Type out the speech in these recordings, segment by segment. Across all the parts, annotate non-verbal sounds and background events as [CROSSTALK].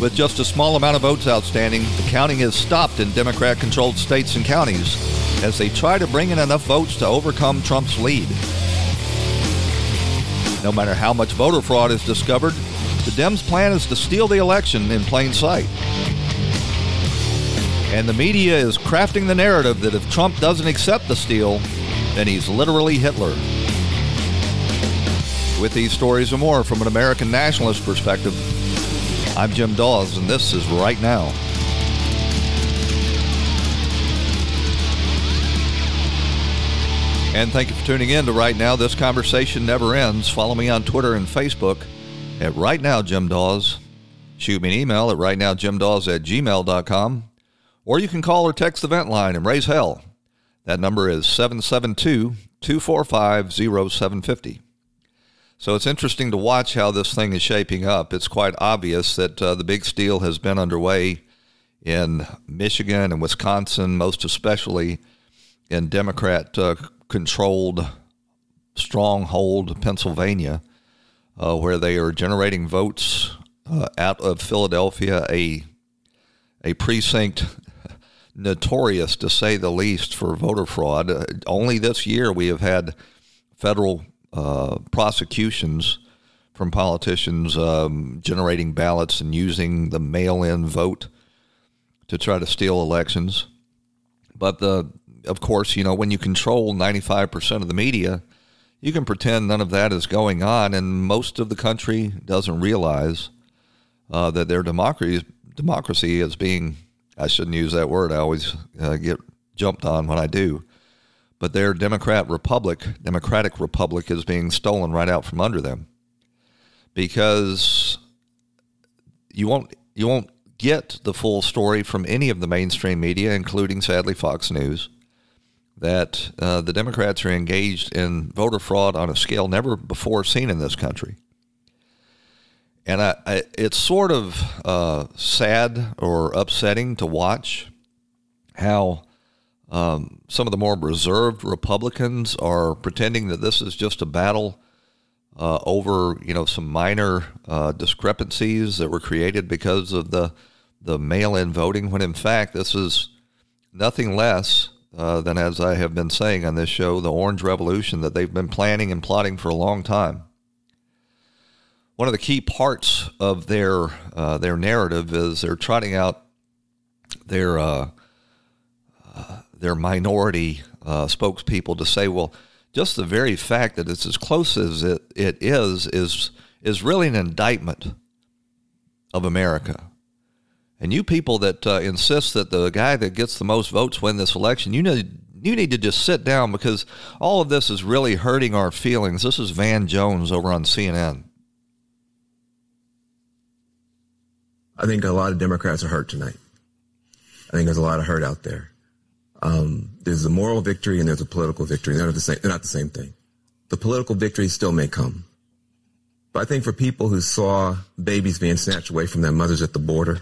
With just a small amount of votes outstanding, the counting is stopped in Democrat controlled states and counties as they try to bring in enough votes to overcome Trump's lead. No matter how much voter fraud is discovered, the Dems' plan is to steal the election in plain sight. And the media is crafting the narrative that if Trump doesn't accept the steal, then he's literally Hitler. With these stories and more from an American nationalist perspective, I'm Jim Daws, and this is Right Now. And thank you for tuning in to Right Now. This conversation never ends. Follow me on Twitter and Facebook at Right Now Jim Daws. Shoot me an email at rightnowjimdaws at gmail.com. Or you can call or text the vent line and raise hell. That number is 772 245 0750. So it's interesting to watch how this thing is shaping up. It's quite obvious that uh, the big steal has been underway in Michigan and Wisconsin, most especially in Democrat uh, controlled stronghold Pennsylvania, uh, where they are generating votes uh, out of Philadelphia, a a precinct [LAUGHS] notorious to say the least for voter fraud. Uh, only this year we have had federal uh, prosecutions from politicians um, generating ballots and using the mail-in vote to try to steal elections. But the, of course, you know, when you control 95% of the media, you can pretend none of that is going on, and most of the country doesn't realize uh, that their democracy democracy is being. I shouldn't use that word. I always uh, get jumped on when I do but their Democrat Republic, Democratic Republic, is being stolen right out from under them because you won't you won't get the full story from any of the mainstream media, including sadly Fox News, that uh, the Democrats are engaged in voter fraud on a scale never before seen in this country. And I, I, it's sort of uh, sad or upsetting to watch how um, some of the more reserved Republicans are pretending that this is just a battle uh, over, you know, some minor uh, discrepancies that were created because of the the mail-in voting. When in fact, this is nothing less uh, than, as I have been saying on this show, the Orange Revolution that they've been planning and plotting for a long time. One of the key parts of their uh, their narrative is they're trotting out their uh, their minority uh, spokespeople to say, well, just the very fact that it's as close as it, it is is is really an indictment of America. And you people that uh, insist that the guy that gets the most votes win this election, you need you need to just sit down because all of this is really hurting our feelings. This is Van Jones over on CNN. I think a lot of Democrats are hurt tonight. I think there's a lot of hurt out there. Um, there's a moral victory and there's a political victory. They're not the same. They're not the same thing. The political victory still may come, but I think for people who saw babies being snatched away from their mothers at the border,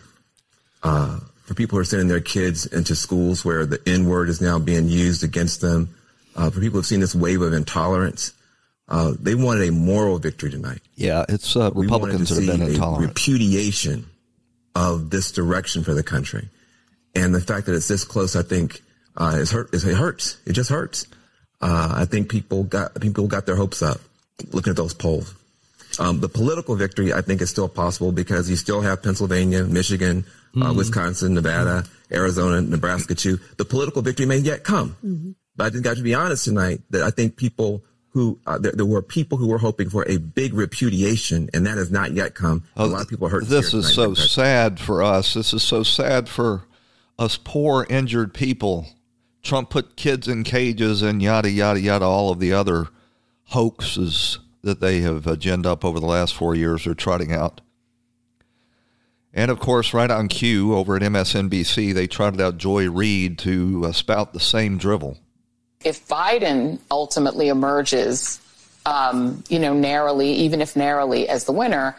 uh, for people who are sending their kids into schools where the N word is now being used against them, uh, for people who've seen this wave of intolerance, uh, they wanted a moral victory tonight. Yeah, it's uh, Republicans that have been intolerant. repudiation of this direction for the country, and the fact that it's this close, I think, uh, it's hurt. It hurts. It just hurts. Uh, I think people got people got their hopes up looking at those polls. Um, the political victory, I think, is still possible because you still have Pennsylvania, Michigan, uh, mm-hmm. Wisconsin, Nevada. Arizona, Nebraska too. The political victory may yet come. Mm-hmm. But I just got to be honest tonight that I think people who uh, there, there, were people who were hoping for a big repudiation, and that has not yet come. Oh, a lot of people hurt. This is so sad for us. This is so sad for us poor injured people Trump put kids in cages and yada, yada, yada, all of the other hoaxes that they have agendaed up over the last four years are trotting out. And of course, right on cue over at MSNBC, they trotted out Joy Reid to uh, spout the same drivel. If Biden ultimately emerges, um, you know, narrowly, even if narrowly, as the winner,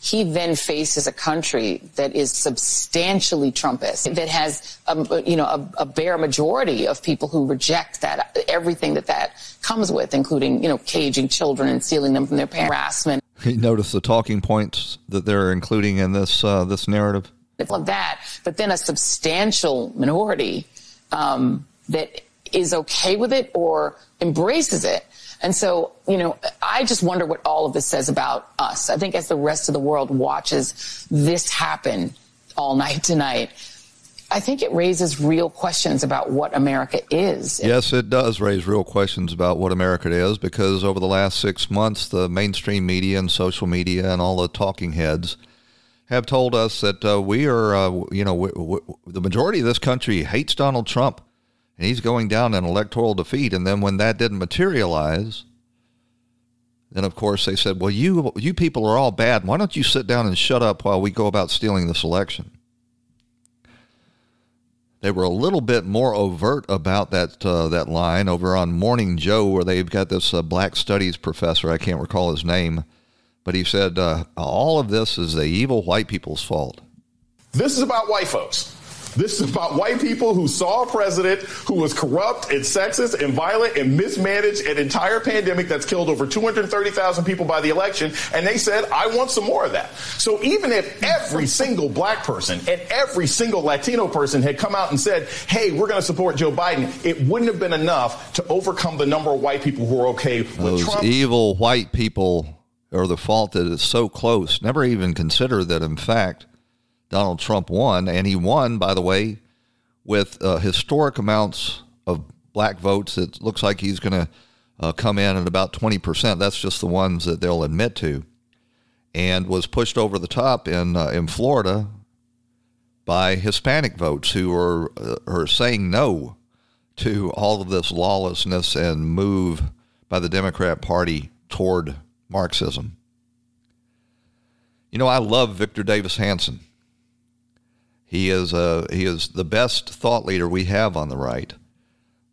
he then faces a country that is substantially Trumpist, that has, a, you know, a, a, bare majority of people who reject that, everything that that comes with, including, you know, caging children and stealing them from their parents, harassment. You notice the talking points that they're including in this uh, this narrative. Of that, but then a substantial minority um, that is okay with it or embraces it and so, you know, I just wonder what all of this says about us. I think as the rest of the world watches this happen all night tonight, I think it raises real questions about what America is. Yes, it does raise real questions about what America is because over the last six months, the mainstream media and social media and all the talking heads have told us that uh, we are, uh, you know, we, we, the majority of this country hates Donald Trump and he's going down in electoral defeat. And then when that didn't materialize, then of course they said, "Well, you you people are all bad. Why don't you sit down and shut up while we go about stealing this election?" They were a little bit more overt about that uh, that line over on Morning Joe, where they've got this uh, Black Studies professor. I can't recall his name, but he said uh, all of this is the evil white people's fault. This is about white folks. This is about white people who saw a president who was corrupt and sexist and violent and mismanaged an entire pandemic that's killed over 230,000 people by the election. And they said, I want some more of that. So even if every single black person and every single Latino person had come out and said, hey, we're going to support Joe Biden, it wouldn't have been enough to overcome the number of white people who are okay with Trump. Those Trump. evil white people are the fault that it's so close. Never even consider that, in fact, Donald Trump won, and he won, by the way, with uh, historic amounts of black votes. It looks like he's going to uh, come in at about 20%. That's just the ones that they'll admit to. And was pushed over the top in, uh, in Florida by Hispanic votes who are, uh, are saying no to all of this lawlessness and move by the Democrat Party toward Marxism. You know, I love Victor Davis Hanson. He is uh, he is the best thought leader we have on the right,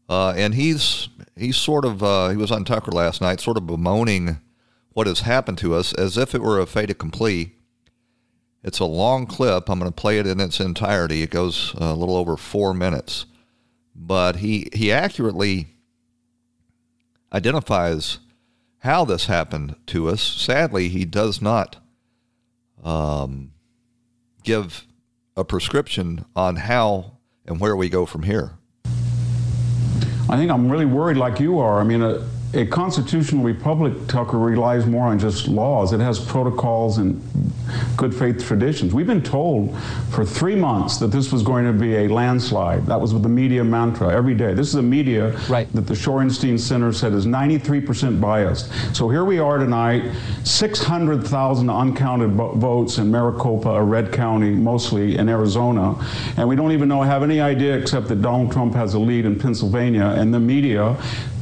uh, and he's he's sort of uh, he was on Tucker last night, sort of bemoaning what has happened to us as if it were a fait accompli. It's a long clip. I'm going to play it in its entirety. It goes a little over four minutes, but he he accurately identifies how this happened to us. Sadly, he does not um, give a prescription on how and where we go from here? I think I'm really worried like you are. I mean, uh, a constitutional republic, Tucker, relies more on just laws. It has protocols and good faith traditions. We've been told for three months that this was going to be a landslide. That was the media mantra every day. This is a media right. that the Shorenstein Center said is 93% biased. So here we are tonight, 600,000 uncounted votes in Maricopa, a red county, mostly in Arizona, and we don't even know have any idea except that Donald Trump has a lead in Pennsylvania, and the media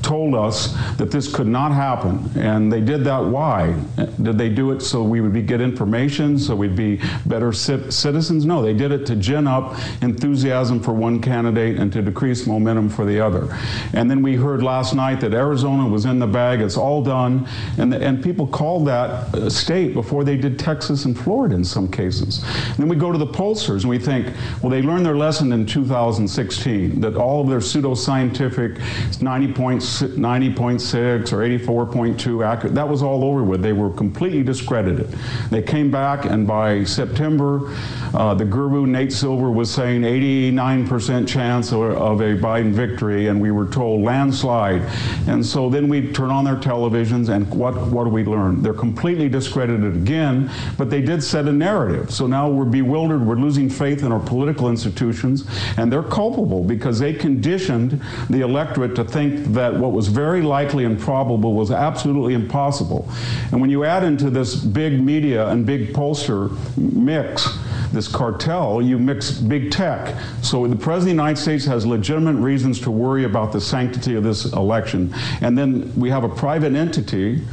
told us that this could not happen. And they did that why? Did they do it so we would be, get information, so we'd be better citizens? No, they did it to gin up enthusiasm for one candidate and to decrease momentum for the other. And then we heard last night that Arizona was in the bag, it's all done. And, the, and people called that a state before they did Texas and Florida in some cases. And then we go to the pollsters and we think, well, they learned their lesson in 2016 that all of their pseudoscientific 90 points 90.6 or 84.2 accurate. That was all over with. They were completely discredited. They came back, and by September, uh, the guru Nate Silver was saying 89% chance of, a Biden victory, and we were told landslide. And so then we turn on their televisions, and what, what do we learn? They're completely discredited again, but they did set a narrative. So now we're bewildered, we're losing faith in our political institutions, and they're culpable because they conditioned the electorate to think that what was very likely and probable was absolutely impossible. And when you add into this big media and big pollster mix, this cartel, you mix big tech. So the President of the United States has legitimate reasons to worry about the sanctity of this election. And then we have a private entity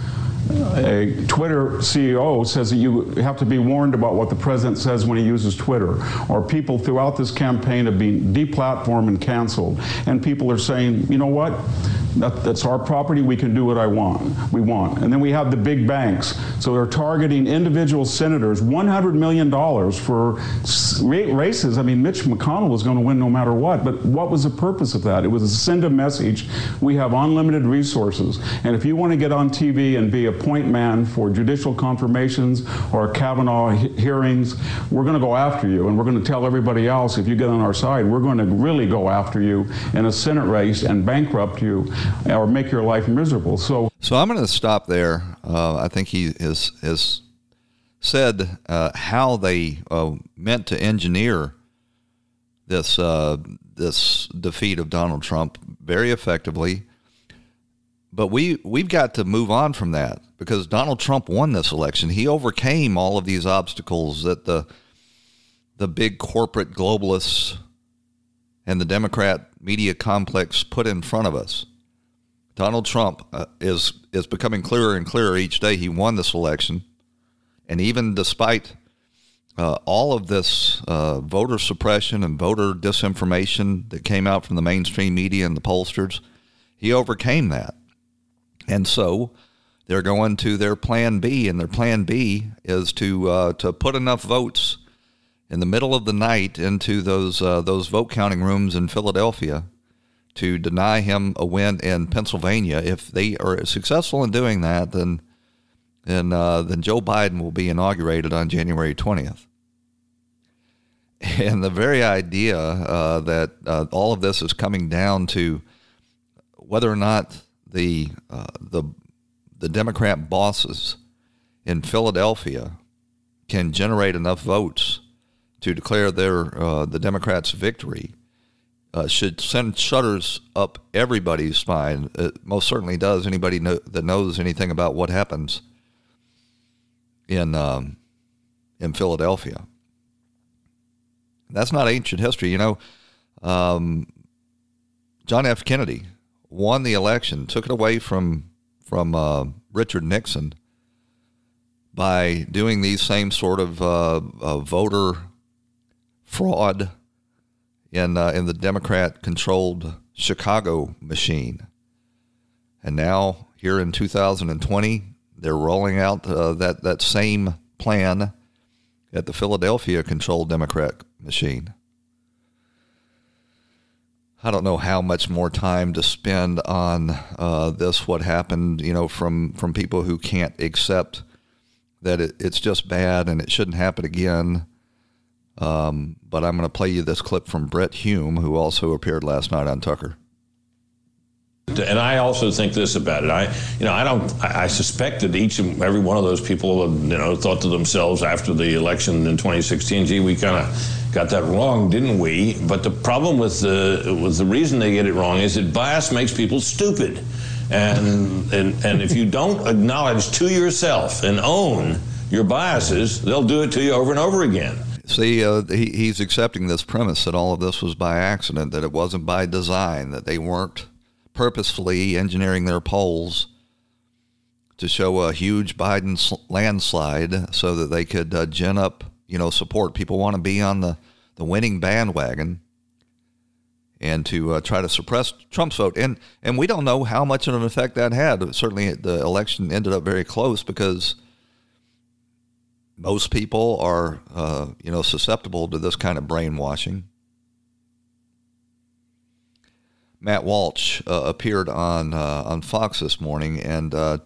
a Twitter CEO says that you have to be warned about what the president says when he uses Twitter. Or people throughout this campaign have been deplatformed and canceled. And people are saying, you know what? That, that's our property. We can do what I want. We want. And then we have the big banks. So they're targeting individual senators. $100 million for races. I mean, Mitch McConnell was going to win no matter what. But what was the purpose of that? It was to send a message. We have unlimited resources. And if you want to get on TV and be a point man for judicial confirmations or Kavanaugh hearings, we're going to go after you. And we're going to tell everybody else if you get on our side, we're going to really go after you in a Senate race and bankrupt you or make your life miserable. So, so I'm going to stop there. Uh, I think he has has said uh, how they uh, meant to engineer this uh, this defeat of Donald Trump very effectively. But we we've got to move on from that because Donald Trump won this election. He overcame all of these obstacles that the the big corporate globalists and the Democrat media complex put in front of us. Donald Trump uh, is is becoming clearer and clearer each day. He won this election, and even despite uh, all of this uh, voter suppression and voter disinformation that came out from the mainstream media and the pollsters, he overcame that. And so they're going to their plan B, and their plan B is to uh, to put enough votes in the middle of the night into those uh, those vote counting rooms in Philadelphia to deny him a win in Pennsylvania. If they are successful in doing that, then then uh, then Joe Biden will be inaugurated on January twentieth. And the very idea uh, that uh, all of this is coming down to whether or not the uh, the the Democrat bosses in Philadelphia can generate enough votes to declare their uh, the Democrats' victory uh, should send shudders up everybody's spine. It most certainly does. Anybody know, that knows anything about what happens in um, in Philadelphia. That's not ancient history, you know. Um, John F. Kennedy won the election, took it away from from uh, Richard Nixon by doing these same sort of uh, voter fraud in uh, in the Democrat controlled Chicago machine. And now here in 2020, they're rolling out uh, that that same plan at the Philadelphia controlled Democrat machine. I don't know how much more time to spend on uh, this. What happened, you know, from from people who can't accept that it, it's just bad and it shouldn't happen again. Um, but I'm going to play you this clip from Brit Hume, who also appeared last night on Tucker. And I also think this about it. I, you know, I don't. I suspect that each and every one of those people, you know, thought to themselves after the election in 2016, "Gee, we kind of got that wrong, didn't we?" But the problem with the with the reason they get it wrong is that bias makes people stupid, and and and if you don't acknowledge to yourself and own your biases, they'll do it to you over and over again. See, uh, he, he's accepting this premise that all of this was by accident, that it wasn't by design, that they weren't purposefully engineering their polls to show a huge Biden landslide so that they could uh, gin up, you know, support. People want to be on the, the winning bandwagon and to uh, try to suppress Trump's vote. And and we don't know how much of an effect that had. Certainly, the election ended up very close because – most people are, uh, you know, susceptible to this kind of brainwashing. Matt Walsh uh, appeared on uh, on Fox this morning and uh,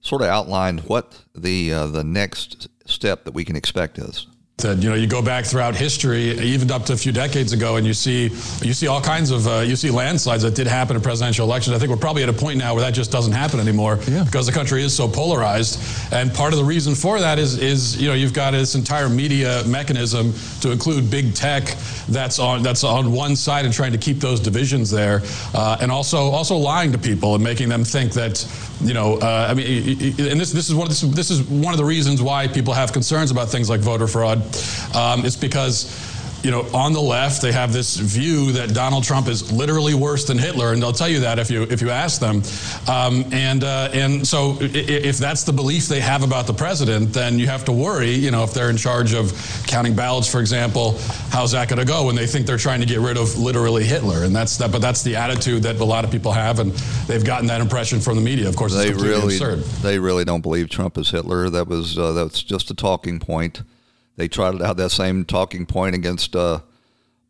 sort of outlined what the uh, the next step that we can expect is. That you know, you go back throughout history, even up to a few decades ago, and you see you see all kinds of uh, you see landslides that did happen in presidential elections. I think we're probably at a point now where that just doesn't happen anymore yeah. because the country is so polarized. And part of the reason for that is is you know you've got this entire media mechanism to include big tech that's on that's on one side and trying to keep those divisions there, uh, and also also lying to people and making them think that you know, uh, I mean, and this this is one this, this is one of the reasons why people have concerns about things like voter fraud. Um, it's because you know, on the left, they have this view that Donald Trump is literally worse than Hitler, and they'll tell you that if you if you ask them. Um, and uh, and so, if that's the belief they have about the president, then you have to worry. You know, if they're in charge of counting ballots, for example, how's that going to go when they think they're trying to get rid of literally Hitler? And that's that. But that's the attitude that a lot of people have, and they've gotten that impression from the media. Of course, they really absurd. they really don't believe Trump is Hitler. That was uh, that's just a talking point they tried out that same talking point against uh,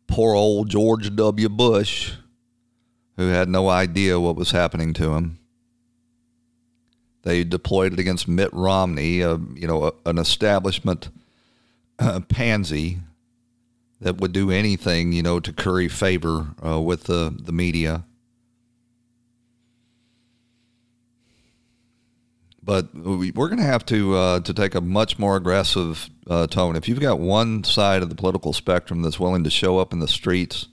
poor old George W. Bush, who had no idea what was happening to him. They deployed it against Mitt Romney, uh, you know, a, an establishment uh, pansy that would do anything, you know, to curry favor uh, with the, the media. But we're going to have to uh, to take a much more aggressive uh, tone. If you've got one side of the political spectrum that's willing to show up in the streets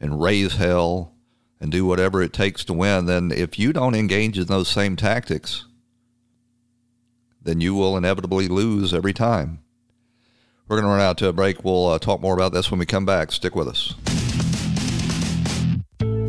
and raise hell and do whatever it takes to win, then if you don't engage in those same tactics, then you will inevitably lose every time. We're going to run out to a break. We'll uh, talk more about this when we come back. Stick with us.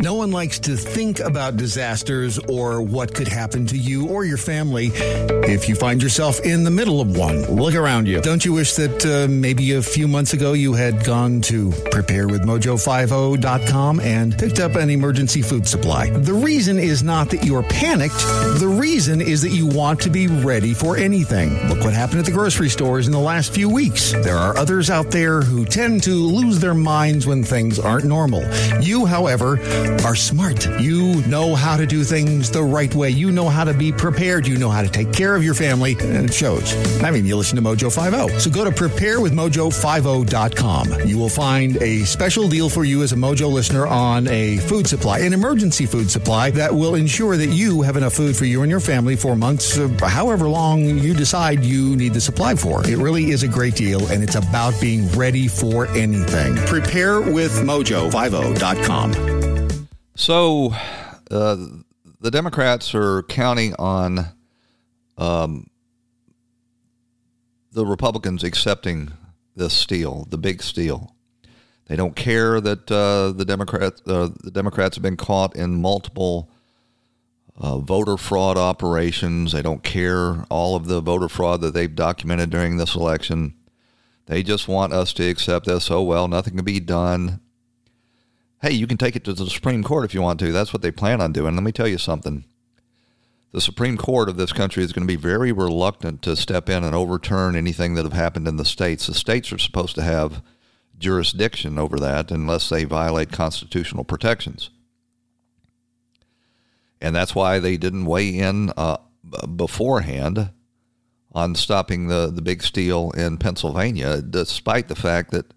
No one likes to think about disasters or what could happen to you or your family if you find yourself in the middle of one. Look around you. Don't you wish that uh, maybe a few months ago you had gone to preparewithmojo50.com and picked up an emergency food supply? The reason is not that you're panicked. The reason is that you want to be ready for anything. Look what happened at the grocery stores in the last few weeks. There are others out there who tend to lose their minds when things aren't normal. You, however, are smart. You know how to do things the right way. You know how to be prepared. You know how to take care of your family, and it shows. I mean, you listen to Mojo 50. So go to preparewithmojo50.com. You will find a special deal for you as a Mojo listener on a food supply, an emergency food supply that will ensure that you have enough food for you and your family for months, uh, however long you decide you need the supply for. It really is a great deal, and it's about being ready for anything. Preparewithmojo50.com. So, uh, the Democrats are counting on um, the Republicans accepting this steal, the big steal. They don't care that uh, the Democrats uh, the Democrats have been caught in multiple uh, voter fraud operations. They don't care all of the voter fraud that they've documented during this election. They just want us to accept this. Oh well, nothing can be done hey, you can take it to the Supreme Court if you want to. That's what they plan on doing. Let me tell you something. The Supreme Court of this country is going to be very reluctant to step in and overturn anything that have happened in the states. The states are supposed to have jurisdiction over that unless they violate constitutional protections. And that's why they didn't weigh in uh, beforehand on stopping the, the big steal in Pennsylvania, despite the fact that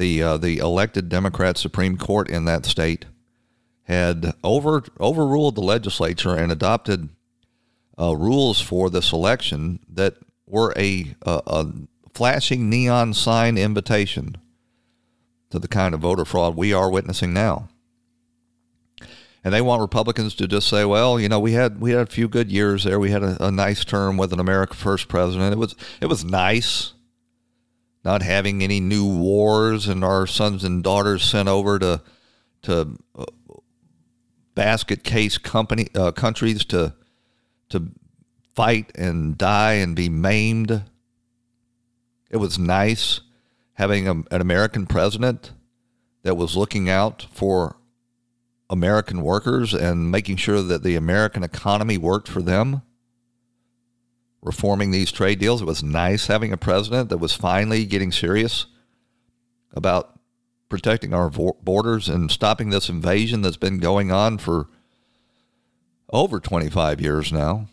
the uh, the elected Democrat Supreme Court in that state had over overruled the legislature and adopted uh, rules for this election that were a, a, a flashing neon sign invitation to the kind of voter fraud we are witnessing now. And they want Republicans to just say, well, you know, we had we had a few good years there. We had a, a nice term with an America First president. It was it was nice not having any new wars and our sons and daughters sent over to to uh, basket case company uh, countries to to fight and die and be maimed. It was nice having a, an American president that was looking out for American workers and making sure that the American economy worked for them reforming these trade deals. It was nice having a president that was finally getting serious about protecting our borders and stopping this invasion that's been going on for over 25 years now.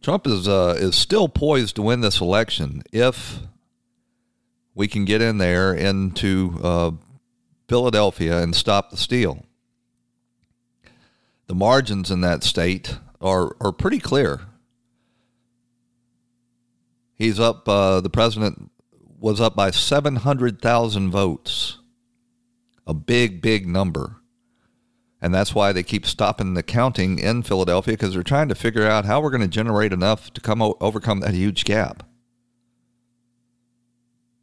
Trump is uh, is still poised to win this election if we can get in there into uh, Philadelphia and stop the steal the margins in that state are are pretty clear. He's up. Uh, the president was up by seven hundred thousand votes, a big, big number. And that's why they keep stopping the counting in Philadelphia because they're trying to figure out how we're going to generate enough to come o- overcome that huge gap.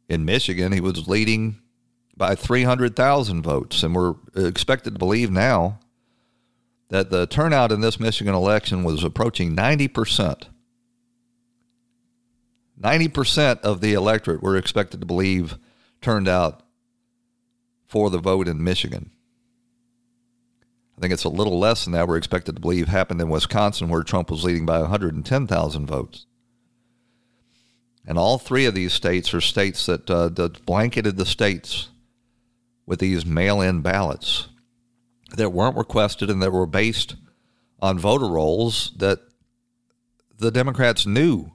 In Michigan, he was leading by 300,000 votes, and we're expected to believe now that the turnout in this Michigan election was approaching 90%. 90% of the electorate were expected to believe turned out for the vote in Michigan. I think it's a little less than that we're expected to believe happened in Wisconsin, where Trump was leading by 110,000 votes. And all three of these states are states that, uh, that blanketed the states with these mail in ballots that weren't requested and that were based on voter rolls that the Democrats knew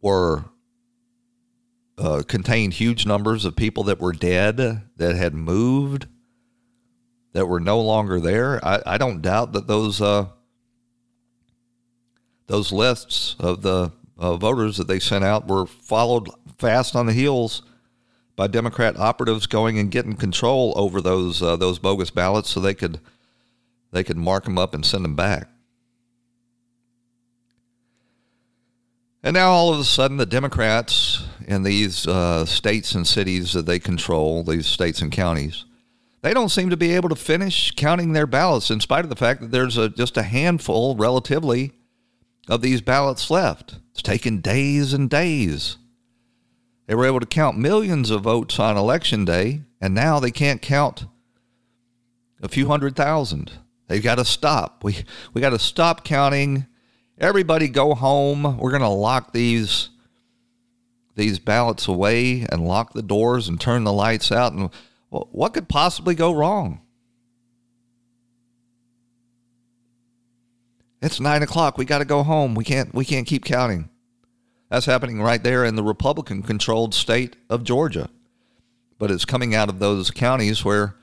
were uh, contained huge numbers of people that were dead, that had moved, that were no longer there. I, I don't doubt that those uh, those lists of the uh, voters that they sent out were followed fast on the heels by Democrat operatives going and getting control over those uh, those bogus ballots so they could they could mark them up and send them back. And now all of a sudden, the Democrats in these uh, states and cities that they control, these states and counties, they don't seem to be able to finish counting their ballots in spite of the fact that there's a, just a handful, relatively, of these ballots left. It's taken days and days. They were able to count millions of votes on election day, and now they can't count a few hundred thousand. They've got to stop. We we got to stop counting. Everybody go home. We're going to lock these these ballots away and lock the doors and turn the lights out. And what could possibly go wrong? It's nine o'clock. We got to go home. We can't. We can't keep counting. That's happening right there in the Republican controlled state of Georgia. But it's coming out of those counties where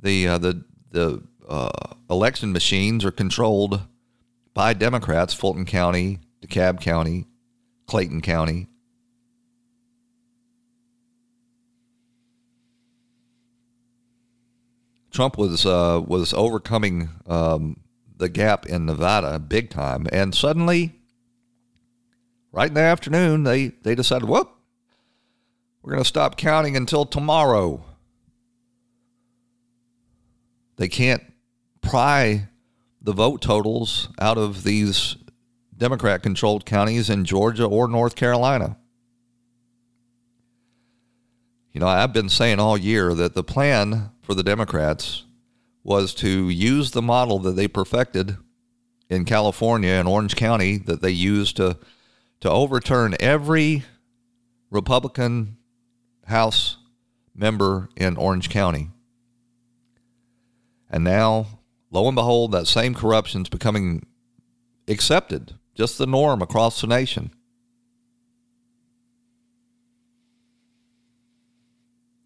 the uh, the the uh, election machines are controlled by Democrats, Fulton County, DeKalb County, Clayton County. Trump was uh, was overcoming um, the gap in Nevada big time, and suddenly right in the afternoon, they, they decided, whoop, we're going to stop counting until tomorrow. They can't pry the vote totals out of these Democrat controlled counties in Georgia or North Carolina. You know, I've been saying all year that the plan for the Democrats was to use the model that they perfected in California and Orange County that they used to to overturn every Republican House member in Orange County. And now, lo and behold, that same corruption is becoming accepted, just the norm across the nation.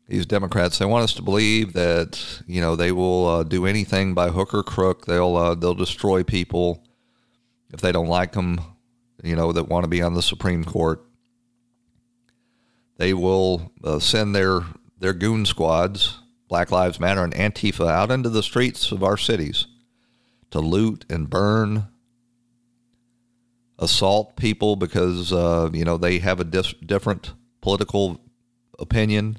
These Democrats, they want us to believe that you know they will uh, do anything by hook or crook. They'll uh, they'll destroy people if they don't like them you know, that want to be on the Supreme Court. They will uh, send their their goon squads, Black Lives Matter and Antifa, out into the streets of our cities to loot and burn, assault people because uh, you know they have a different political opinion.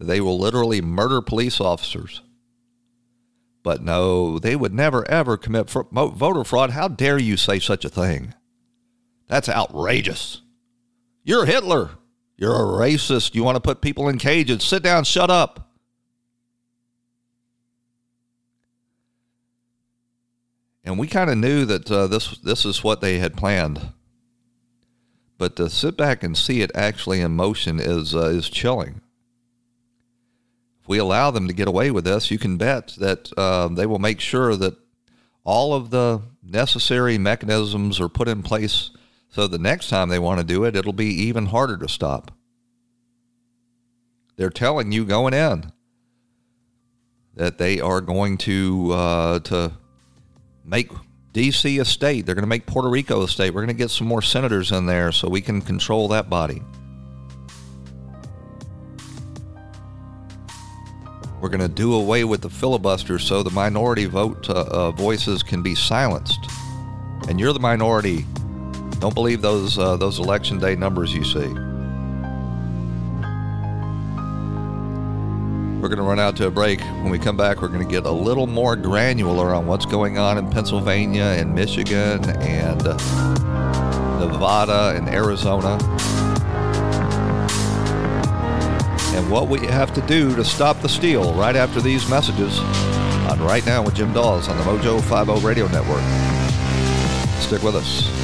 They will literally murder police officers. But no, they would never ever commit voter fraud. How dare you say such a thing? That's outrageous. You're Hitler. You're a racist. You want to put people in cages. Sit down, shut up. And we kind of knew that uh, this this is what they had planned. But to sit back and see it actually in motion is uh, is chilling. If we allow them to get away with this, you can bet that uh, they will make sure that all of the necessary mechanisms are put in place so the next time they want to do it, it'll be even harder to stop. They're telling you going in that they are going to uh, to make D.C. a state. They're going to make Puerto Rico a state. We're going to get some more senators in there so we can control that body. We're going to do away with the filibuster so the minority vote uh, uh, voices can be silenced. And you're the minority. Don't believe those uh, those election day numbers you see. We're going to run out to a break. When we come back, we're going to get a little more granular on what's going on in Pennsylvania and Michigan and uh, Nevada and Arizona. And what we have to do to stop the steal right after these messages on Right Now with Jim Daws on the Mojo 50 Radio Network. Stick with us.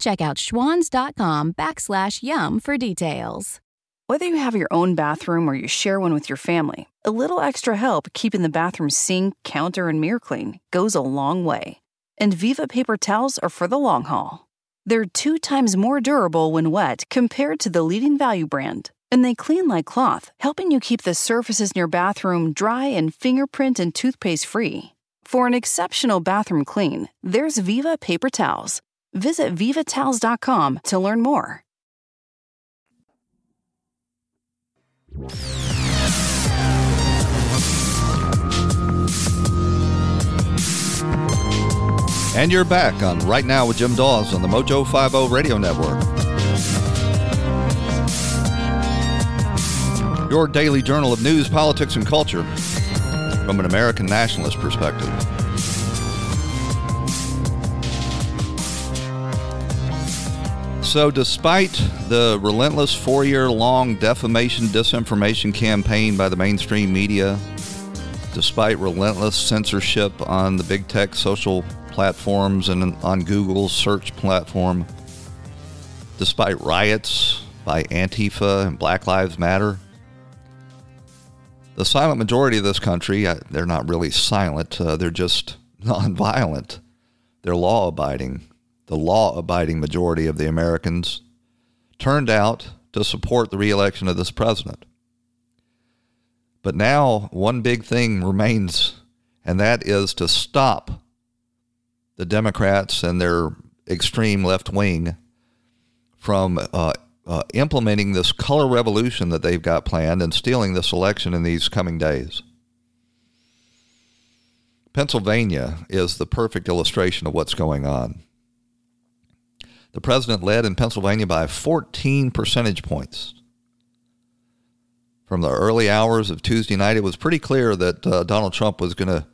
Check out schwans.com backslash yum for details. Whether you have your own bathroom or you share one with your family, a little extra help keeping the bathroom sink, counter, and mirror clean goes a long way. And Viva paper towels are for the long haul. They're two times more durable when wet compared to the leading value brand. And they clean like cloth, helping you keep the surfaces in your bathroom dry and fingerprint and toothpaste free. For an exceptional bathroom clean, there's Viva paper towels. Visit vivatowels.com to learn more. And you're back on Right Now with Jim Daws on the Mojo 50 Radio Network. Your daily journal of news, politics, and culture from an American nationalist perspective. So, despite the relentless four year long defamation disinformation campaign by the mainstream media, despite relentless censorship on the big tech social platforms and on Google's search platform, despite riots by Antifa and Black Lives Matter, the silent majority of this country, they're not really silent, uh, they're just [LAUGHS] nonviolent. They're law abiding. The law abiding majority of the Americans turned out to support the reelection of this president. But now, one big thing remains, and that is to stop the Democrats and their extreme left wing from uh, uh, implementing this color revolution that they've got planned and stealing this election in these coming days. Pennsylvania is the perfect illustration of what's going on. The president led in Pennsylvania by 14 percentage points. From the early hours of Tuesday night, it was pretty clear that uh, Donald Trump was going to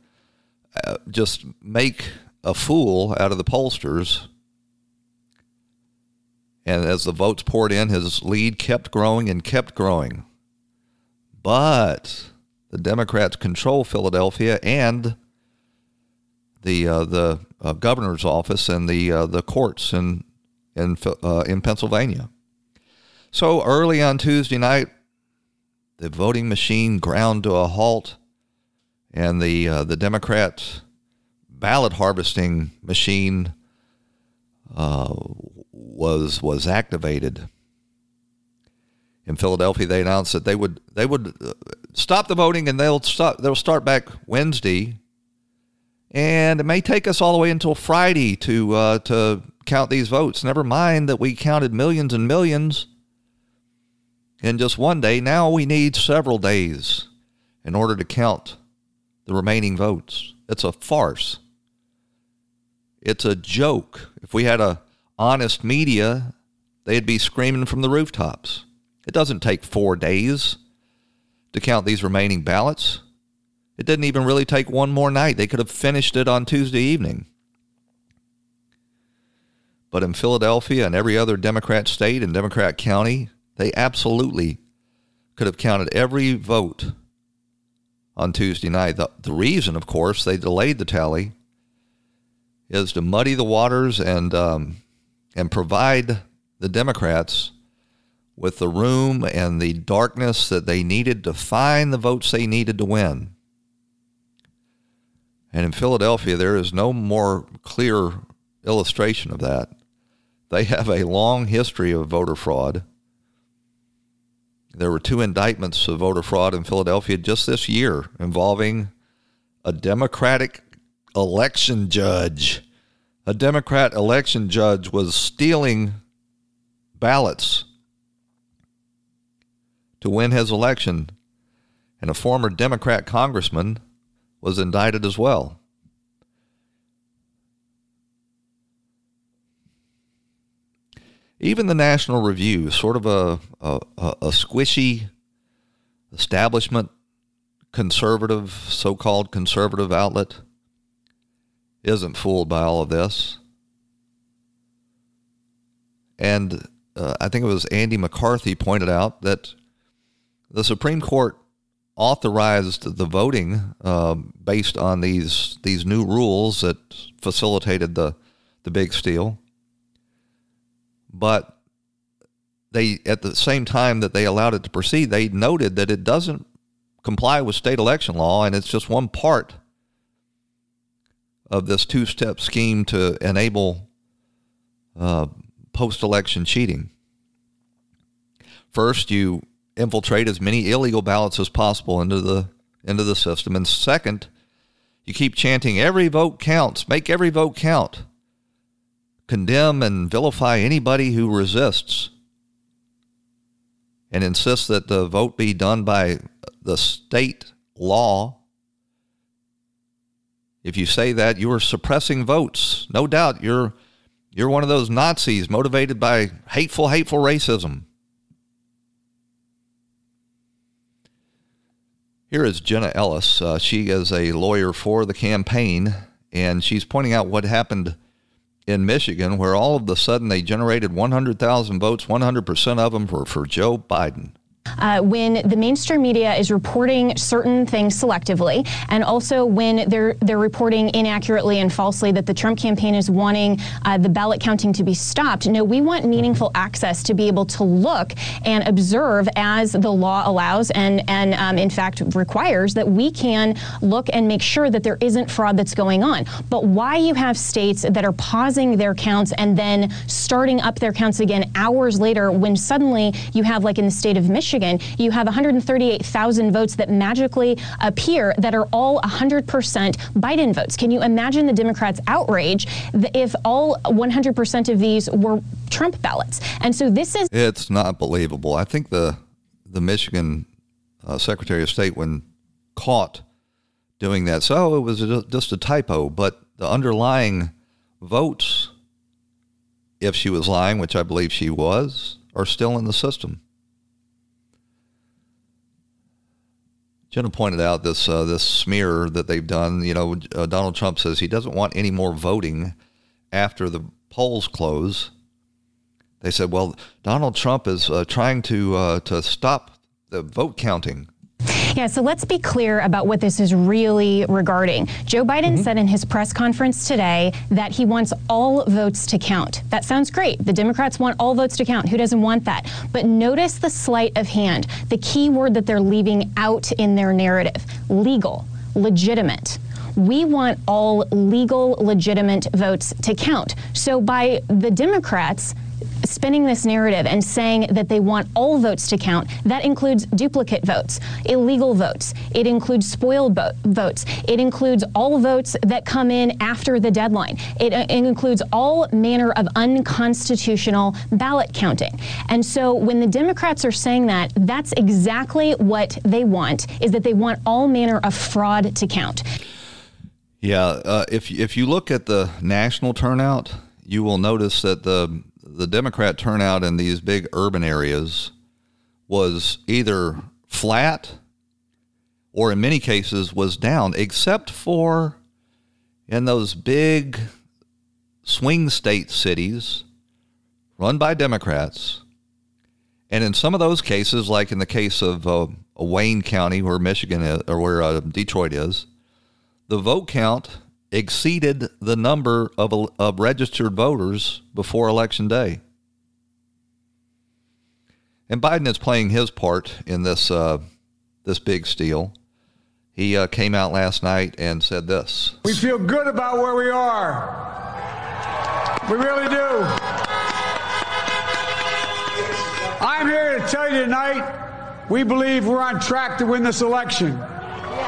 uh, just make a fool out of the pollsters. And as the votes poured in, his lead kept growing and kept growing. But the Democrats control Philadelphia and the uh, the uh, governor's office and the uh, the courts in in uh, in Pennsylvania. So early on Tuesday night, the voting machine ground to a halt, and the uh, the Democrat ballot harvesting machine uh, was was activated. In Philadelphia, they announced that they would they would uh, stop the voting and they'll start they'll start back Wednesday, and it may take us all the way until Friday to uh, to count these votes. Never mind that we counted millions and millions in just one day. Now we need several days in order to count the remaining votes. It's a farce. It's a joke. If we had a honest media, they'd be screaming from the rooftops. It doesn't take 4 days to count these remaining ballots. It didn't even really take one more night. They could have finished it on Tuesday evening. But in Philadelphia and every other Democrat state and Democrat county, they absolutely could have counted every vote on Tuesday night. The, the reason, of course, they delayed the tally is to muddy the waters and um, and provide the Democrats with the room and the darkness that they needed to find the votes they needed to win. And in Philadelphia, there is no more clear illustration of that. They have a long history of voter fraud. There were two indictments of voter fraud in Philadelphia just this year involving a Democratic election judge. A Democrat election judge was stealing ballots to win his election, and a former Democrat congressman was indicted as well. Even the National Review, sort of a, a, a squishy establishment conservative, so called conservative outlet, isn't fooled by all of this. And uh, I think it was Andy McCarthy pointed out that the Supreme Court authorized the voting uh, based on these these new rules that facilitated the the big steal. But they at the same time that they allowed it to proceed, they noted that it doesn't comply with state election law and it's just one part of this two-step scheme to enable uh, post-election cheating. First, you infiltrate as many illegal ballots as possible into the into the system. And second, you keep chanting every vote counts, make every vote count. Condemn and vilify anybody who resists and insist that the vote be done by the state law. If you say that, you are suppressing votes. No doubt you're you're one of those Nazis motivated by hateful hateful racism. Here is Jenna Ellis. Uh, she is a lawyer for the campaign, and she's pointing out what happened in Michigan, where all of a sudden they generated 100,000 votes, 100% of them were for Joe Biden uh, when the mainstream media is reporting certain things selectively, and also when they're they're reporting inaccurately and falsely that the Trump campaign is wanting uh, the ballot counting to be stopped. No, we want meaningful access to be able to look and observe as the law allows, and and um, in fact requires that we can look and make sure that there isn't fraud that's going on. But why you have states that are pausing their counts and then starting up their counts again hours later when suddenly you have like in the state of Michigan Michigan, you have 138,000 votes that magically appear that are all 100% Biden votes. Can you imagine the Democrats' outrage if all 100% of these were Trump ballots? And so this is. It's not believable. I think the, the Michigan uh, Secretary of State, when caught doing that, so it was just a typo, but the underlying votes, if she was lying, which I believe she was, are still in the system. Jenna pointed out this uh, this smear that they've done. You know, uh, Donald Trump says he doesn't want any more voting after the polls close. They said, well, Donald Trump is uh, trying to uh, to stop the vote counting. Yeah, so let's be clear about what this is really regarding. Joe Biden mm-hmm. said in his press conference today that he wants all votes to count. That sounds great. The Democrats want all votes to count. Who doesn't want that? But notice the sleight of hand, the key word that they're leaving out in their narrative legal, legitimate we want all legal, legitimate votes to count. So by the Democrats spinning this narrative and saying that they want all votes to count. That includes duplicate votes, illegal votes. It includes spoiled bo- votes. It includes all votes that come in after the deadline. It, uh, it includes all manner of unconstitutional ballot counting. And so when the Democrats are saying that, that's exactly what they want, is that they want all manner of fraud to count. Yeah, uh, if if you look at the national turnout, you will notice that the the Democrat turnout in these big urban areas was either flat or in many cases was down, except for in those big swing state cities run by Democrats. And in some of those cases, like in the case of uh, Wayne County, where Michigan is, or where uh, Detroit is, the vote count exceeded the number of, of registered voters before election day. And Biden is playing his part in this uh, this big steal. He uh, came out last night and said this. We feel good about where we are. We really do. I'm here to tell you tonight, we believe we're on track to win this election.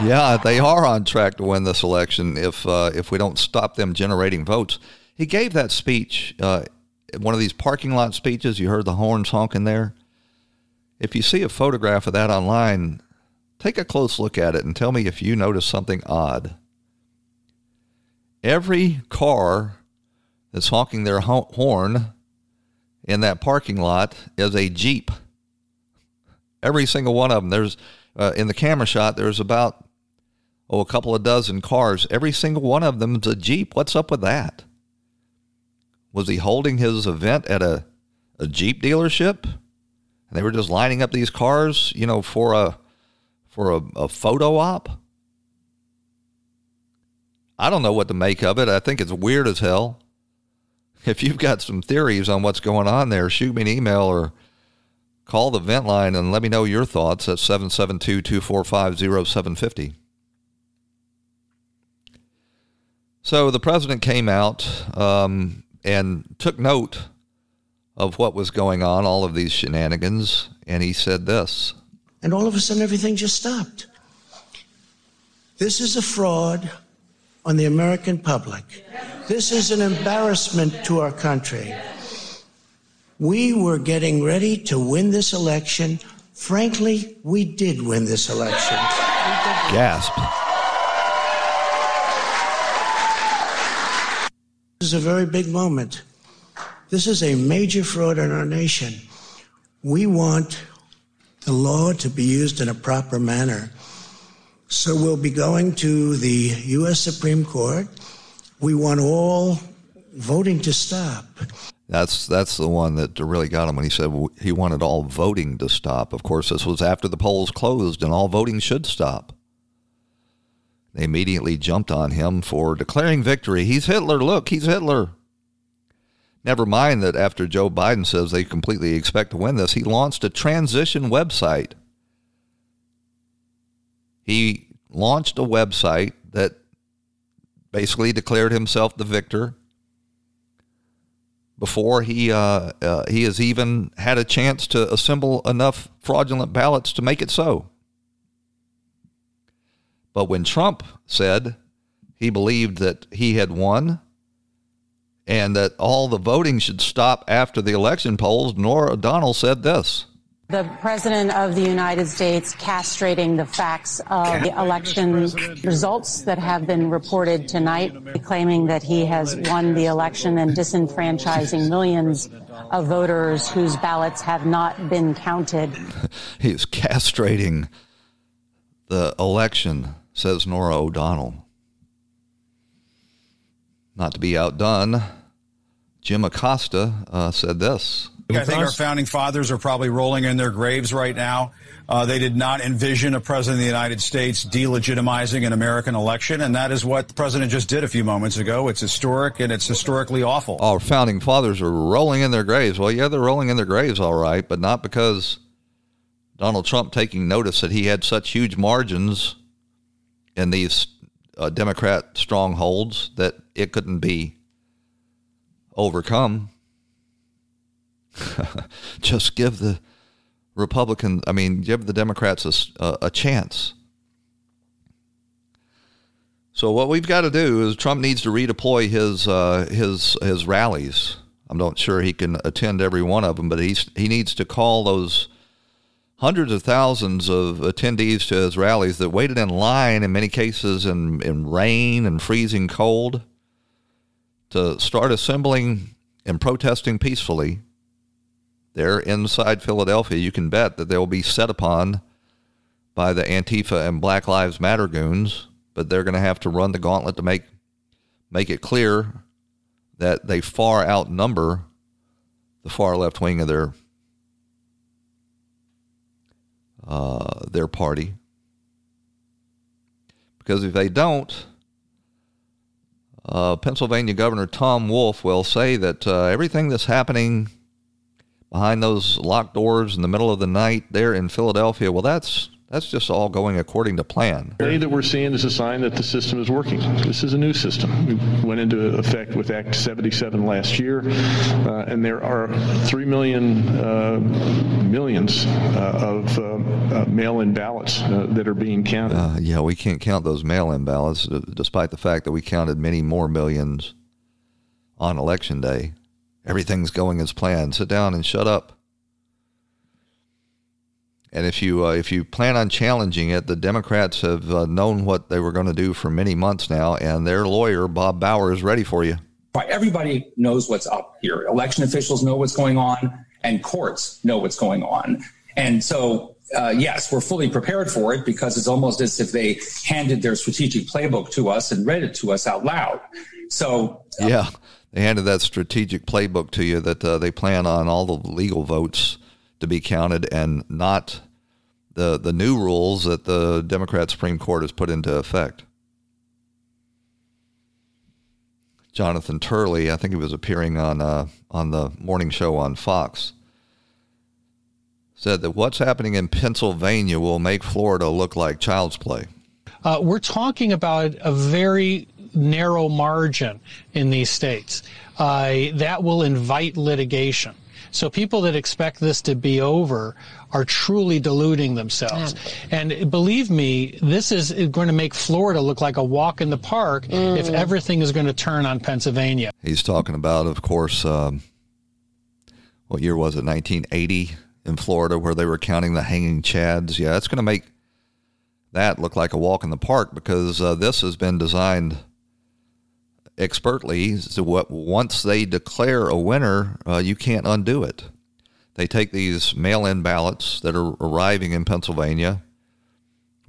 Yeah, they are on track to win this election if uh, if we don't stop them generating votes. He gave that speech, uh, one of these parking lot speeches. You heard the horns honking there. If you see a photograph of that online, take a close look at it and tell me if you notice something odd. Every car that's honking their horn in that parking lot is a Jeep. Every single one of them. There's uh, in the camera shot. There's about oh a couple of dozen cars. Every single one of them is a Jeep. What's up with that? Was he holding his event at a a Jeep dealership? And they were just lining up these cars, you know, for a for a, a photo op. I don't know what to make of it. I think it's weird as hell. If you've got some theories on what's going on there, shoot me an email or call the vent line and let me know your thoughts at 772 245 0750. So the president came out um, and took note of what was going on, all of these shenanigans, and he said this. And all of a sudden, everything just stopped. This is a fraud on the American public. This is an embarrassment to our country. We were getting ready to win this election. Frankly, we did win this election. Gasp. This is a very big moment. This is a major fraud in our nation. We want the law to be used in a proper manner. So we'll be going to the U.S. Supreme Court. We want all voting to stop. That's that's the one that really got him when he said he wanted all voting to stop. Of course, this was after the polls closed and all voting should stop. They immediately jumped on him for declaring victory. He's Hitler. Look, he's Hitler. Never mind that after Joe Biden says they completely expect to win this, he launched a transition website. He launched a website that basically declared himself the victor before he uh, uh, he has even had a chance to assemble enough fraudulent ballots to make it so. But when Trump said he believed that he had won, and that all the voting should stop after the election polls, Norah O'Donnell said this. The President of the United States castrating the facts of the election results that have been reported tonight, claiming that he has won the election and disenfranchising millions of voters whose ballots have not been counted. [LAUGHS] he is castrating the election, says Norah O'Donnell. Not to be outdone, Jim Acosta uh, said this. I think our founding fathers are probably rolling in their graves right now. Uh, they did not envision a president of the United States delegitimizing an American election, and that is what the president just did a few moments ago. It's historic and it's historically awful. Our founding fathers are rolling in their graves. Well, yeah, they're rolling in their graves, all right, but not because Donald Trump taking notice that he had such huge margins in these uh, Democrat strongholds that it couldn't be overcome. [LAUGHS] Just give the Republican, I mean, give the Democrats a, a chance. So what we've got to do is Trump needs to redeploy his uh, his his rallies. I'm not sure he can attend every one of them, but he's he needs to call those hundreds of thousands of attendees to his rallies that waited in line in many cases in, in rain and freezing cold to start assembling and protesting peacefully there inside Philadelphia, you can bet that they'll be set upon by the Antifa and Black Lives Matter goons, but they're going to have to run the gauntlet to make make it clear that they far outnumber the far left wing of their uh, their party. Because if they don't, uh, Pennsylvania Governor Tom Wolf will say that uh, everything that's happening behind those locked doors in the middle of the night there in Philadelphia. Well, that's that's just all going according to plan. The that we're seeing is a sign that the system is working. This is a new system. We went into effect with Act 77 last year, uh, and there are 3 million uh, millions uh, of uh, uh, mail-in ballots uh, that are being counted. yeah, we can't count those mail-in ballots, despite the fact that we counted many more millions on election day. Everything's going as planned. Sit down and shut up. And if you uh, if you plan on challenging it, the Democrats have uh, known what they were going to do for many months now, and their lawyer Bob Bauer is ready for you. Everybody knows what's up here. Election officials know what's going on, and courts know what's going on. And so, uh, yes, we're fully prepared for it because it's almost as if they handed their strategic playbook to us and read it to us out loud. So, uh, yeah, they handed that strategic playbook to you that uh, they plan on all the legal votes to be counted and not the the new rules that the Democrat Supreme Court has put into effect. Jonathan Turley, I think he was appearing on uh, on the morning show on Fox, said that what's happening in Pennsylvania will make Florida look like child's play. Uh, we're talking about a very narrow margin in these states uh, that will invite litigation. So people that expect this to be over are truly deluding themselves. And believe me, this is going to make Florida look like a walk in the park mm. if everything is going to turn on Pennsylvania. He's talking about, of course, um, what year was it? 1980 in Florida, where they were counting the hanging chads. Yeah, it's going to make that look like a walk in the park because uh, this has been designed expertly. So what once they declare a winner, uh, you can't undo it. They take these mail-in ballots that are arriving in Pennsylvania,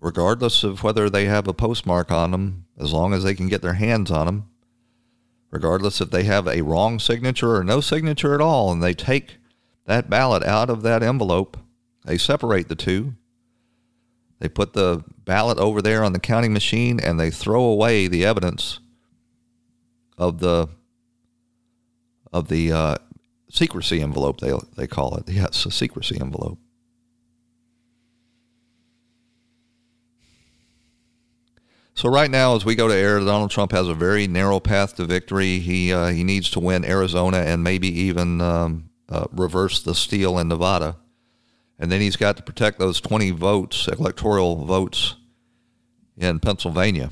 regardless of whether they have a postmark on them, as long as they can get their hands on them, regardless if they have a wrong signature or no signature at all, and they take that ballot out of that envelope. They separate the two. They put the ballot over there on the counting machine and they throw away the evidence of the of the uh, secrecy envelope. They they call it. Yes, a secrecy envelope. So right now, as we go to air, Donald Trump has a very narrow path to victory. He uh, he needs to win Arizona and maybe even um, uh, reverse the steal in Nevada, and then he's got to protect those 20 votes, electoral votes, in Pennsylvania.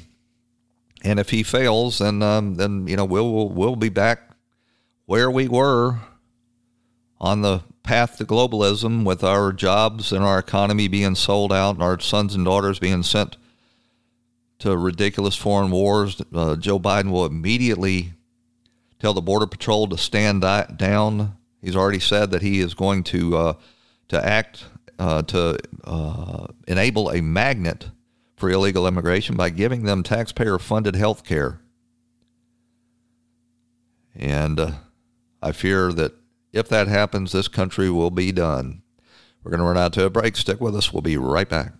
And if he fails, then um, then you know we'll, we'll we'll be back where we were on the path to globalism, with our jobs and our economy being sold out, and our sons and daughters being sent to ridiculous foreign wars. Uh, Joe Biden will immediately tell the border patrol to stand down. He's already said that he is going to uh, to act uh, to uh, enable a magnet for illegal immigration by giving them taxpayer funded health care. And uh, I fear that if that happens, this country will be done. We're going to run out to a break. Stick with us. We'll be right back.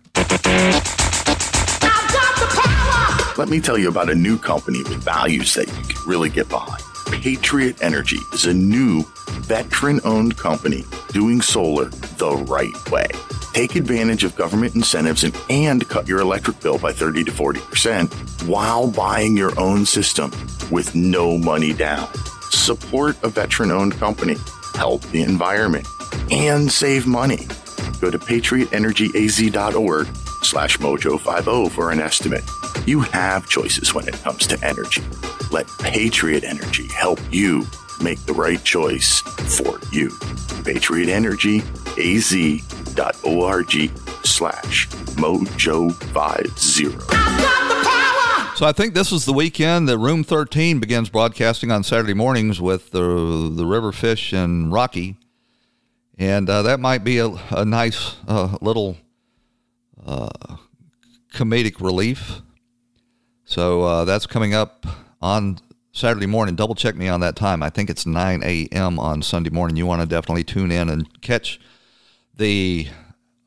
Let me tell you about a new company with values that you can really get behind. Patriot Energy is a new veteran owned company doing solar the right way. Take advantage of government incentives and, and cut your electric bill by 30 to 40% while buying your own system with no money down. Support a veteran owned company, help the environment, and save money. Go to patriotenergyaz.org slash mojo50 for an estimate. You have choices when it comes to energy. Let Patriot Energy help you make the right choice for you. Patriot Energy, az.org slash mojo50. So I think this is the weekend that Room 13 begins broadcasting on Saturday mornings with the the Riverfish and Rocky, and uh, that might be a, a nice uh, little uh, comedic relief. So uh, that's coming up on Saturday morning. Double check me on that time. I think it's 9 a.m. on Sunday morning. You want to definitely tune in and catch the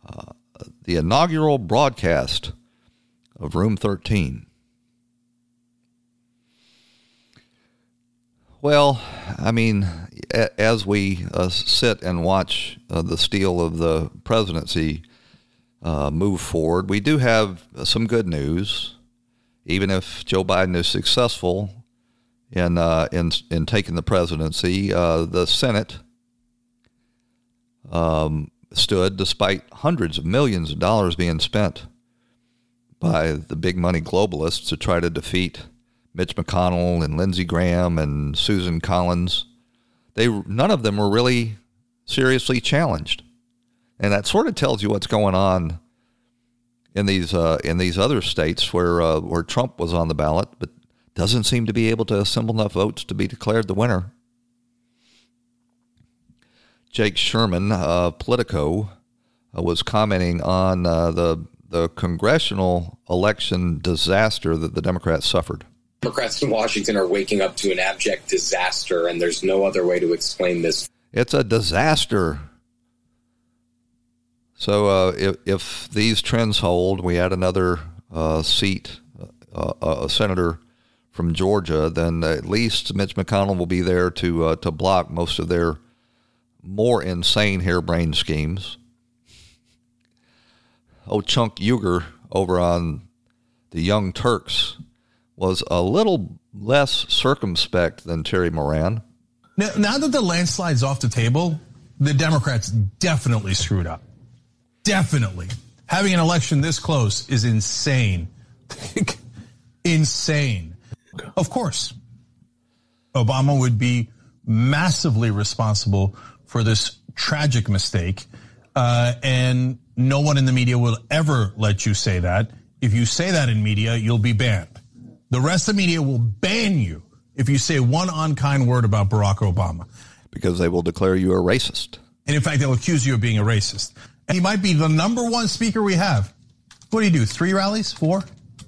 uh, the inaugural broadcast of Room 13. Well, I mean, a- as we uh, sit and watch uh, the steal of the presidency uh, move forward, we do have some good news. Even if Joe Biden is successful in uh, in in taking the presidency, uh, the Senate um, stood despite hundreds of millions of dollars being spent by the big money globalists to try to defeat Mitch McConnell and Lindsey Graham and Susan Collins. They none of them were really seriously challenged, and that sort of tells you what's going on in these uh, in these other states where uh, where Trump was on the ballot, but doesn't seem to be able to assemble enough votes to be declared the winner. Jake Sherman, of Politico, uh, was commenting on uh, the the congressional election disaster that the Democrats suffered. Democrats in Washington are waking up to an abject disaster, and there's no other way to explain this. It's a disaster. So uh, if, if these trends hold, we add another uh, seat, uh, a senator from Georgia, then at least Mitch McConnell will be there to uh, to block most of their more insane harebrained schemes. Oh, Cenk Uygur over on the Young Turks was a little less circumspect than Terry Moran. Now, now that the landslide's off the table, the Democrats definitely screwed up. Definitely. Having an election this close is insane. [LAUGHS] insane. Of course, Obama would be massively responsible for this tragic mistake. Uh, and no one in the media will ever let you say that. If you say that in media, you'll be banned. The rest of the media will ban you if you say one unkind word about Barack Obama. Because they will declare you a racist. And in fact, they'll accuse you of being a racist. And he might be the number one speaker we have. What do you do? Three rallies? Four?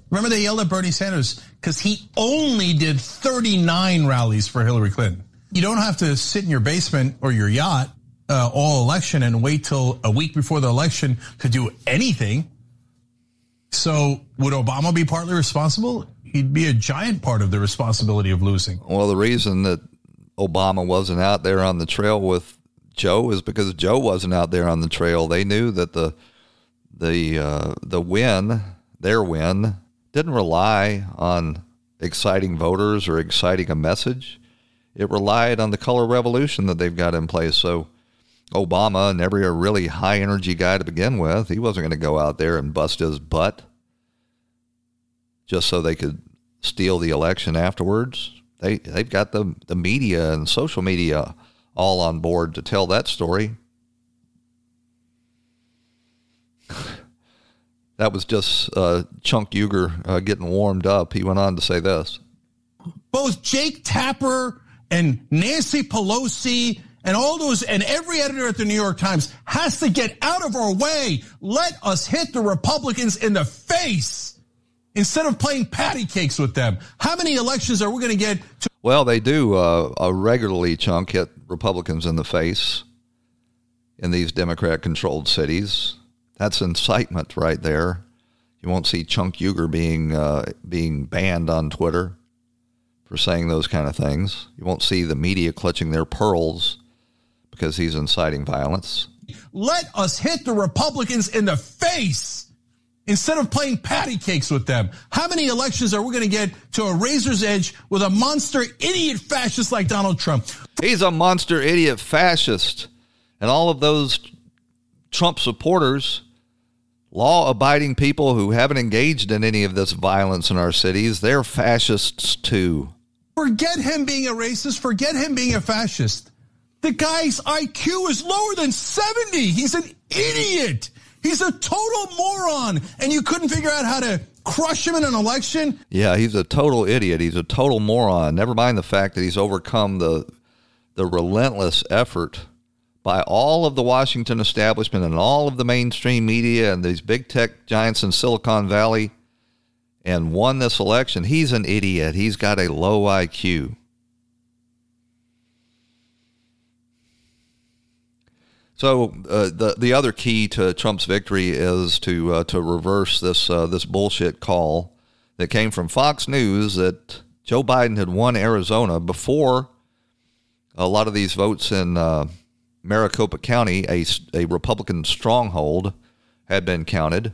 Remember they yelled at Bernie Sanders because he only did 39 rallies for Hillary Clinton. You don't have to sit in your basement or your yacht uh, all election and wait till a week before the election to do anything. So would Obama be partly responsible? He'd be a giant part of the responsibility of losing. Well, the reason that Obama wasn't out there on the trail with Joe is because Joe wasn't out there on the trail. They knew that the the uh, the win, their win, didn't rely on exciting voters or exciting a message. It relied on the color revolution that they've got in place. So Obama, never a really high energy guy to begin with, he wasn't going to go out there and bust his butt just so they could steal the election afterwards. They they've got the the media and social media all on board to tell that story. [SIGHS] that was just uh, Cenk Uygur uh, getting warmed up. He went on to say this. Both Jake Tapper and Nancy Pelosi and all those and every editor at the New York Times has to get out of our way. Let us hit the Republicans in the face instead of playing patty cakes with them. How many elections are we going to get? To- well, they do uh, regularly chunk hit Republicans in the face in these Democrat-controlled cities. That's incitement right there. You won't see Cenk Uygur being uh, being banned on Twitter for saying those kind of things. You won't see the media clutching their pearls because he's inciting violence. Let us hit the Republicans in the face instead of playing patty cakes with them. How many elections are we going to get to a razor's edge with a monster idiot fascist like Donald Trump? He's a monster idiot fascist. And all of those Trump supporters, law abiding people who haven't engaged in any of this violence in our cities, they're fascists too. Forget him being a racist, forget him being a fascist. The guy's IQ is lower than 70. He's an idiot. He's a total moron. And you couldn't figure out how to crush him in an election? Yeah, he's a total idiot. He's a total moron. Never mind the fact that he's overcome the the relentless effort by all of the Washington establishment and all of the mainstream media and these big tech giants in Silicon Valley and won this election. He's an idiot. He's got a low IQ. So uh, the the other key to Trump's victory is to uh, to reverse this uh, this bullshit call that came from Fox News that Joe Biden had won Arizona before a lot of these votes in uh, Maricopa County, a, a Republican stronghold, had been counted.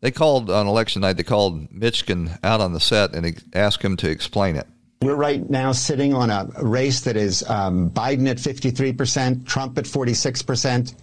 They called on election night, they called Mishkin out on the set and asked him to explain it. We're right now sitting on a race that is um, Biden at 53%, Trump at 46%.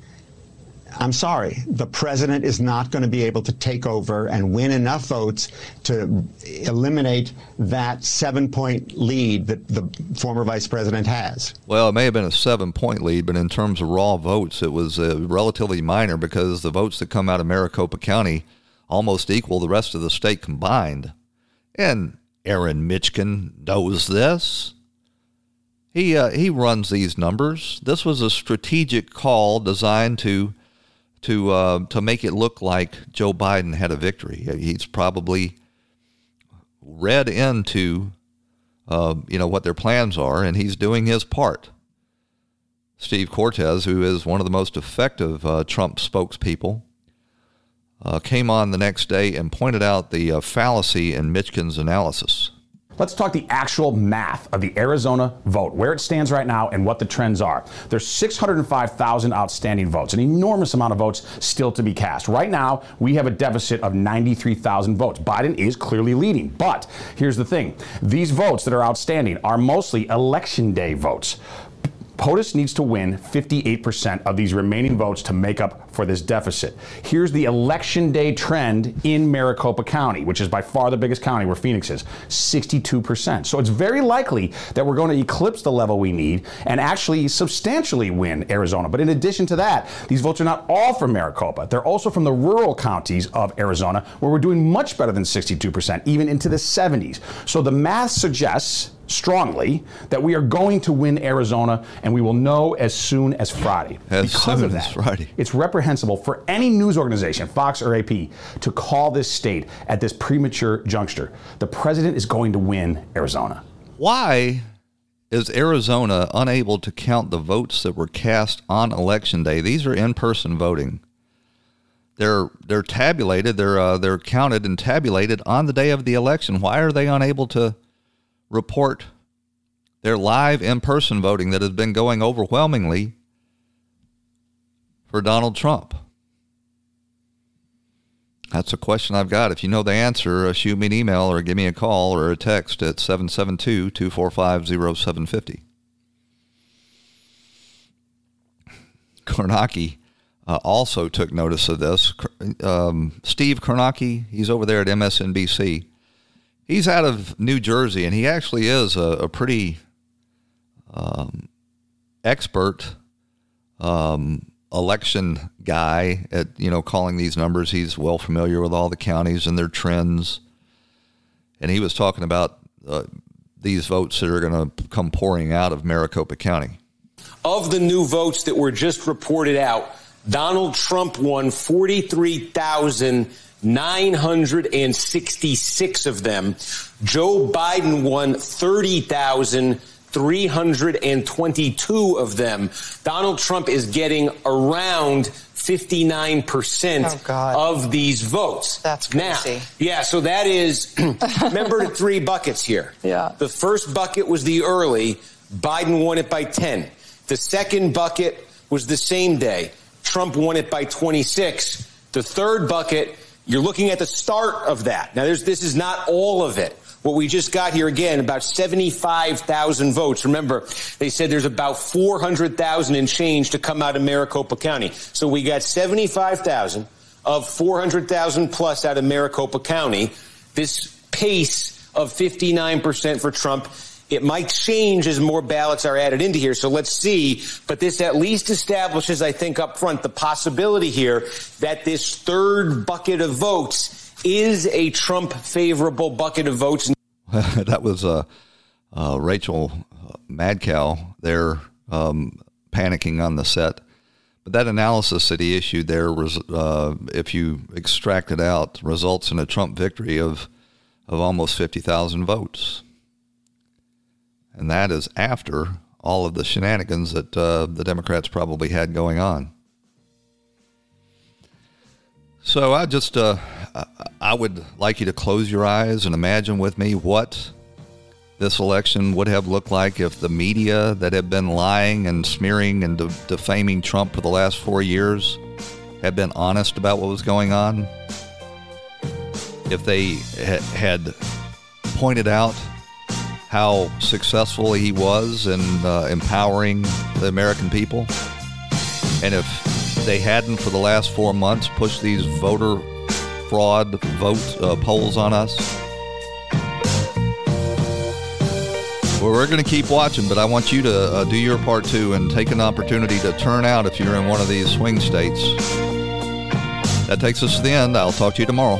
I'm sorry, the president is not going to be able to take over and win enough votes to eliminate that seven point lead that the former vice president has. Well, it may have been a seven point lead, but in terms of raw votes, it was uh, relatively minor because the votes that come out of Maricopa County almost equal the rest of the state combined. And Aaron Mishkin knows this. He, uh, he runs these numbers. This was a strategic call designed to to uh, to make it look like Joe Biden had a victory. He's probably read into uh, you know what their plans are, and he's doing his part. Steve Cortes, who is one of the most effective uh, Trump spokespeople, uh, came on the next day and pointed out the uh, fallacy in Mishkin's analysis. Let's talk the actual math of the Arizona vote, where it stands right now and what the trends are. There's 605,000 outstanding votes, an enormous amount of votes still to be cast. Right now, we have a deficit of 93,000 votes. Biden is clearly leading. But here's the thing these votes that are outstanding are mostly election day votes. POTUS needs to win 58% of these remaining votes to make up for this deficit. Here's the election day trend in Maricopa County, which is by far the biggest county where Phoenix is 62%. So it's very likely that we're going to eclipse the level we need and actually substantially win Arizona. But in addition to that, these votes are not all from Maricopa. They're also from the rural counties of Arizona, where we're doing much better than 62%, even into the 70s. So the math suggests strongly that we are going to win Arizona, and we will know as soon as Friday. As because of that, Friday. it's reprehensible for any news organization, Fox or AP, to call this state at this premature juncture. The president is going to win Arizona. Why is Arizona unable to count the votes that were cast on election day? These are in-person voting. They're they're tabulated. They're uh, they're counted and tabulated on the day of the election. Why are they unable to? Report their live in person voting that has been going overwhelmingly for Donald Trump? That's a question I've got. If you know the answer, uh, shoot me an email or give me a call or a text at 772 245 0750. Kornacki uh, also took notice of this. Um, Steve Kornacki, he's over there at MSNBC he's out of New Jersey, and he actually is a, a pretty um, expert um, election guy at you know calling these numbers. He's well familiar with all the counties and their trends, and he was talking about uh, these votes that are going to come pouring out of Maricopa County. Of the new votes that were just reported out, Donald Trump won forty three thousand. 966 of them. Joe Biden won 30,322 of them. Donald Trump is getting around 59% oh of these votes. That's crazy. Now, yeah, so that is, [CLEARS THROAT] remember the three buckets here. Yeah. The first bucket was the early. Biden won it by 10. The second bucket was the same day. Trump won it by 26. The third bucket you're looking at the start of that. Now, this is not all of it. What we just got here again, about 75,000 votes. Remember, they said there's about 400,000 and change to come out of Maricopa County. So we got 75,000 of 400,000 plus out of Maricopa County. This pace of 59% for Trump it might change as more ballots are added into here. So let's see. But this at least establishes, I think, up front the possibility here that this third bucket of votes is a Trump favorable bucket of votes. [LAUGHS] that was uh, uh, Rachel Madcow there um, panicking on the set. But that analysis that he issued there was, uh, if you extract it out, results in a Trump victory of of almost fifty thousand votes and that is after all of the shenanigans that uh, the Democrats probably had going on. So I just uh, I would like you to close your eyes and imagine with me what this election would have looked like if the media that had been lying and smearing and de- defaming Trump for the last four years had been honest about what was going on? If they ha- had pointed out how successful he was in uh, empowering the American people? And if they hadn't, for the last four months, pushed these voter fraud vote uh, polls on us, Well, we're going to keep watching, but I want you to uh, do your part too and take an opportunity to turn out if you're in one of these swing states. That takes us to the end. I'll talk to you tomorrow.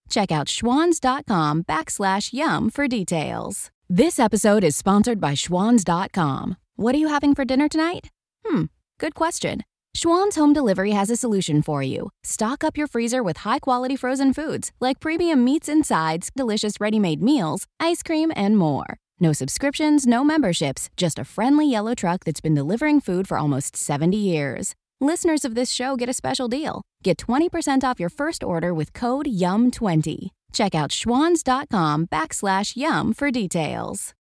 Check out schwans.com backslash yum for details. This episode is sponsored by schwans.com. What are you having for dinner tonight? Hmm, good question. Schwan's Home Delivery has a solution for you. Stock up your freezer with high quality frozen foods like premium meats and sides, delicious ready made meals, ice cream, and more. No subscriptions, no memberships, just a friendly yellow truck that's been delivering food for almost 70 years. Listeners of this show get a special deal. Get 20% off your first order with code YUM20. Check out schwans.com backslash yum for details.